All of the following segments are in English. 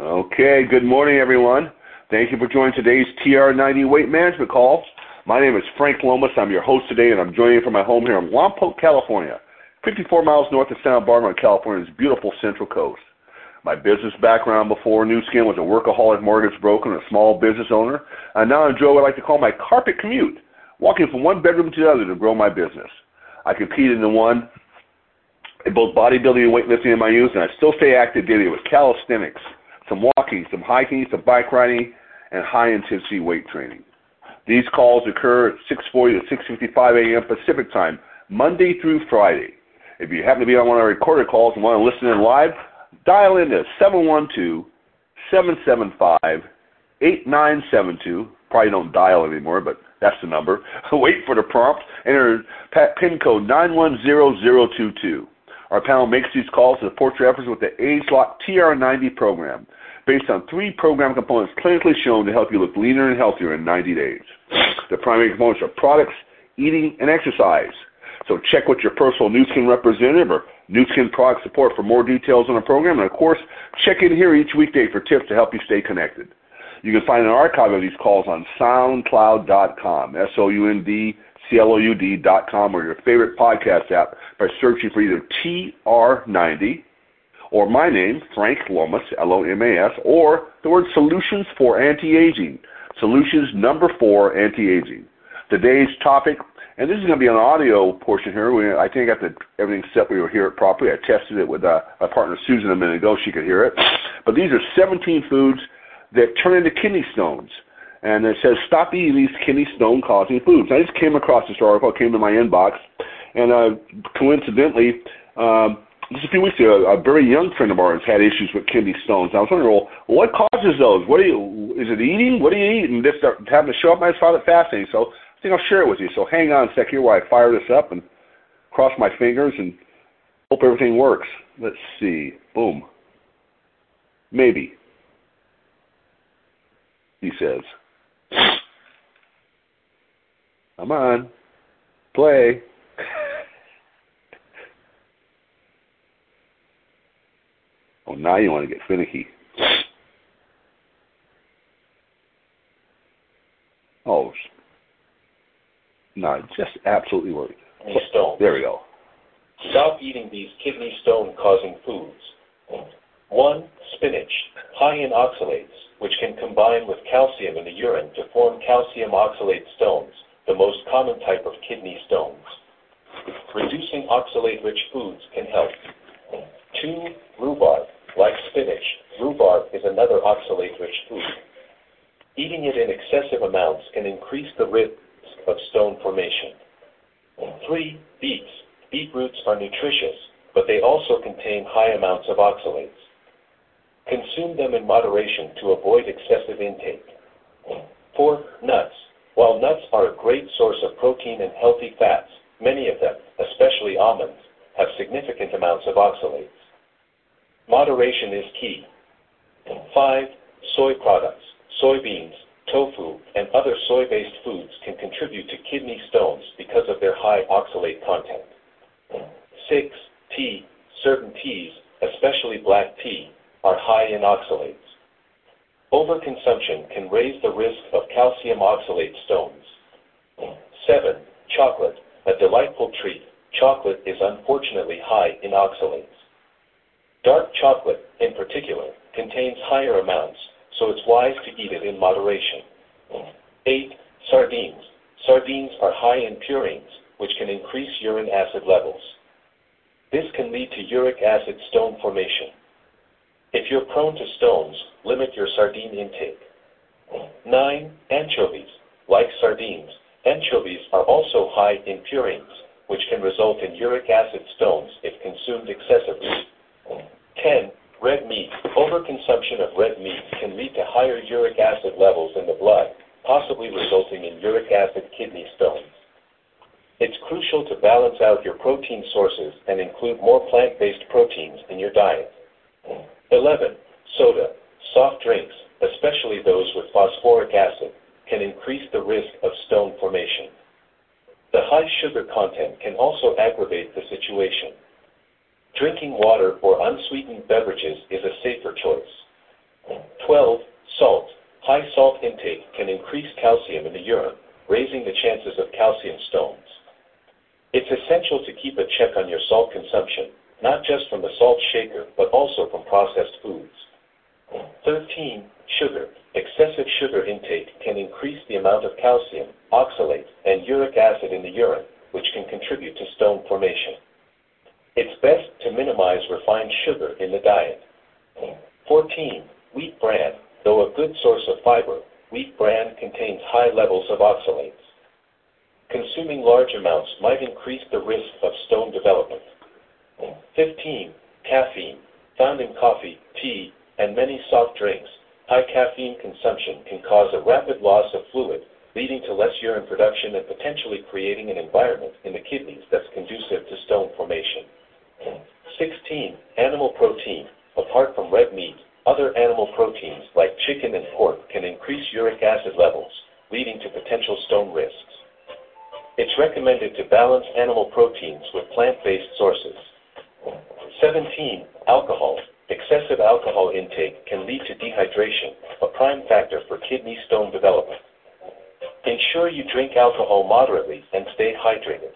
Okay, good morning, everyone. Thank you for joining today's TR90 Weight Management Call. My name is Frank Lomas. I'm your host today, and I'm joining from my home here in Lompoc, California, 54 miles north of Santa Barbara California's beautiful Central Coast. My business background before Nu Skin was a workaholic mortgage broker and a small business owner. I now enjoy what I like to call my carpet commute, walking from one bedroom to the other to grow my business. I competed in the one in both bodybuilding and weightlifting in my youth, and I still stay active daily with calisthenics, walking, some hiking, some bike riding, and high intensity weight training. These calls occur at 6:40 to 6:55 a.m. Pacific Time, Monday through Friday. If you happen to be on one of our recorded calls and want to listen in live, dial in to 712-775-8972. Probably don't dial anymore, but that's the number. Wait for the prompt. Enter PIN code 910022. Our panel makes these calls to support your efforts with the ageLOC TR90 program, based on three program components clinically shown to help you look leaner and healthier in 90 days. The primary components are products, eating, and exercise. So check with your personal Nu Skin representative or Nu Skin product support for more details on the program. And of course, check in here each weekday for tips to help you stay connected. You can find an archive of these calls on SoundCloud.com, S-O-U-N-D C-L-O-U-D.com or your favorite podcast app by searching for either TR90 or my name, Frank Lomas, L-O-M-A-S, or the word Solutions for Anti-Aging, Solutions number four, Anti-Aging. Today's topic, and this is going to be an audio portion here. We, I think I got the, everything set. We will hear it properly. I tested it with uh, my partner Susan a minute ago. She could hear it. But these are 17 foods that turn into kidney stones and it says stop eating these kidney stone causing foods. I just came across this article, it came to my inbox, and uh, coincidentally, um, just a few weeks ago, a very young friend of ours had issues with kidney stones. I was wondering, well, what causes those? What do you? Is it eating? What do you eat? And this having to show up. Found it fascinating. So I think I'll share it with you. So hang on a sec here while I fire this up and cross my fingers and hope everything works. Let's see. Boom. Maybe. He says. Come on. Play. Oh, now you want to get finicky. Oh, no, just absolutely worried. Stones. There we go. Stop eating these kidney stone causing foods. One, spinach, high in oxalates, which can combine with calcium in the urine to form calcium oxalate stones, the most common type of kidney stones. Reducing oxalate-rich foods can help. Two, rhubarb. Like spinach, rhubarb is another oxalate-rich food. Eating it in excessive amounts can increase the risk of stone formation. Three, beets. Beetroots are nutritious, but they also contain high amounts of oxalates. Consume them in moderation to avoid excessive intake. 4. Nuts. While nuts are a great source of protein and healthy fats, many of them, especially almonds, have significant amounts of oxalates. Moderation is key. 5. Soy products. Soybeans, tofu, and other soy-based foods can contribute to kidney stones because of their high oxalate content. 6. Tea. Certain teas, especially black tea, are high in oxalates. Overconsumption can raise the risk of calcium oxalate stones. 7. Chocolate, a delightful treat. Chocolate is unfortunately high in oxalates. Dark chocolate, in particular, contains higher amounts, so it's wise to eat it in moderation. 8. Sardines. Sardines are high in purines, which can increase urine acid levels. This can lead to uric acid stone formation. If you're prone to stones, limit your sardine intake. 9. Anchovies. Like sardines, anchovies are also high in purines, which can result in uric acid stones if consumed excessively. 10. Red meat. Overconsumption of red meat can lead to higher uric acid levels in the blood, possibly resulting in uric acid kidney stones. It's crucial to balance out your protein sources and include more plant-based proteins in your diet. 11. Soda. Soft drinks, especially those with phosphoric acid, can increase the risk of stone formation. The high sugar content can also aggravate the situation. Drinking water or unsweetened beverages is a safer choice. 12. Salt. High salt intake can increase calcium in the urine, raising the chances of calcium stones. It's essential to keep a check on your salt consumption, not just from the salt shaker, but also from processed foods. 13. Sugar. Excessive sugar intake can increase the amount of calcium, oxalate, and uric acid in the urine, which can contribute to stone formation. It's best to minimize refined sugar in the diet. 14. Wheat bran. Though a good source of fiber, wheat bran contains high levels of oxalates. Consuming large amounts might increase the risk of stone development. 15. Caffeine. Found in coffee, tea, and many soft drinks, high caffeine consumption can cause a rapid loss of fluid, leading to less urine production and potentially creating an environment in the kidneys that's conducive to stone formation. 16. Animal protein. Apart from red meat, other animal proteins like chicken and pork can increase uric acid levels, leading to potential stone risks. It's recommended to balance animal proteins with plant-based sources. 17. Alcohol. Excessive alcohol intake can lead to dehydration, a prime factor for kidney stone development. Ensure you drink alcohol moderately and stay hydrated.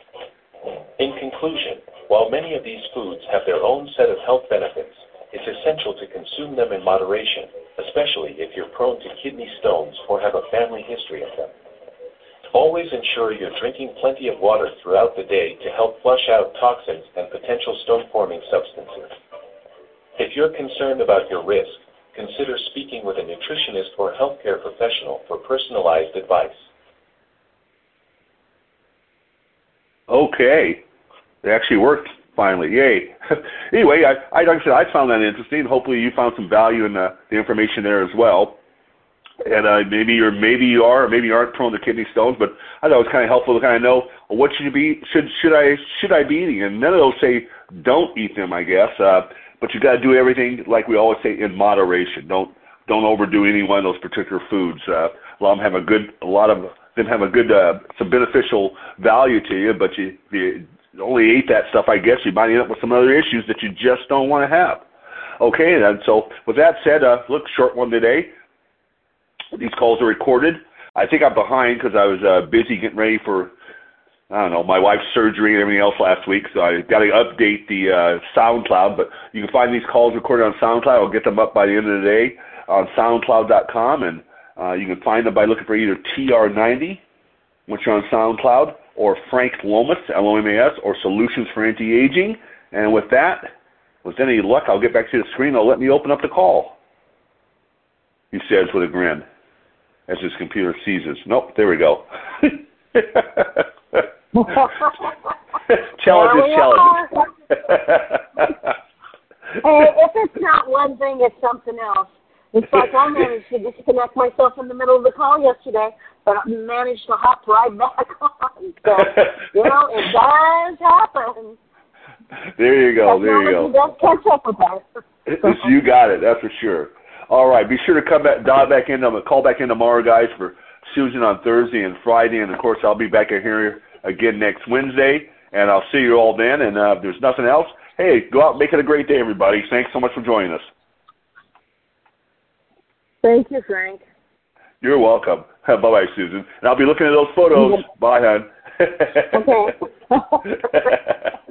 In conclusion, while many of these foods have their own set of health benefits, it's essential to consume them in moderation, especially if you're prone to kidney stones or have a family history of them. Always ensure you're drinking plenty of water throughout the day to help flush out toxins and potential stone-forming substances. If you're concerned about your risk, consider speaking with a nutritionist or healthcare professional for personalized advice. Okay. It actually worked finally. Yay. anyway, I, I, like I said, I found that interesting. Hopefully you found some value in the, the information there as well. And uh, maybe you're, maybe you are, or maybe you aren't prone to kidney stones. But I thought it was kind of helpful to kind of know what should you be, should should I should I be eating? And none of those say don't eat them, I guess. Uh, but you got to do everything like we always say in moderation. Don't don't overdo any one of those particular foods. Uh, a lot of them have a good, a lot of them have a good, uh, some beneficial value to you, but you, you only ate that stuff, I guess you might end up with some other issues that you just don't want to have. Okay, and so with that said, uh, look, short one today. These calls are recorded. I think I'm behind because I was uh, busy getting ready for, I don't know, my wife's surgery and everything else last week, so I got to update the uh, SoundCloud. But you can find these calls recorded on SoundCloud. I'll get them up by the end of the day on SoundCloud.com, and uh, you can find them by looking for either TR90, which are on SoundCloud, or Frank Lomas, L-O-M-A-S, or Solutions for Anti-Aging. And with that, with any luck, I'll get back to the screen. I'll let me open up the call. He says with a grin as his computer seizes. Nope, there we go. challenges, challenges. hey, if it's not one thing, it's something else. It's like I managed to disconnect myself in the middle of the call yesterday, but I managed to hop right back on. So, you know, it does happen. There you go. There you go. Does catch up with us. you got it. That's for sure. All right. Be sure to come back, dial back in, I'm gonna call back in tomorrow, guys, for Susan on Thursday and Friday, and of course I'll be back here again next Wednesday, and I'll see you all then. And uh, if there's nothing else, hey, go out and make it a great day, everybody. Thanks so much for joining us. Thank you, Frank. You're welcome. Bye bye, Susan. And I'll be looking at those photos. Bye, hon. okay.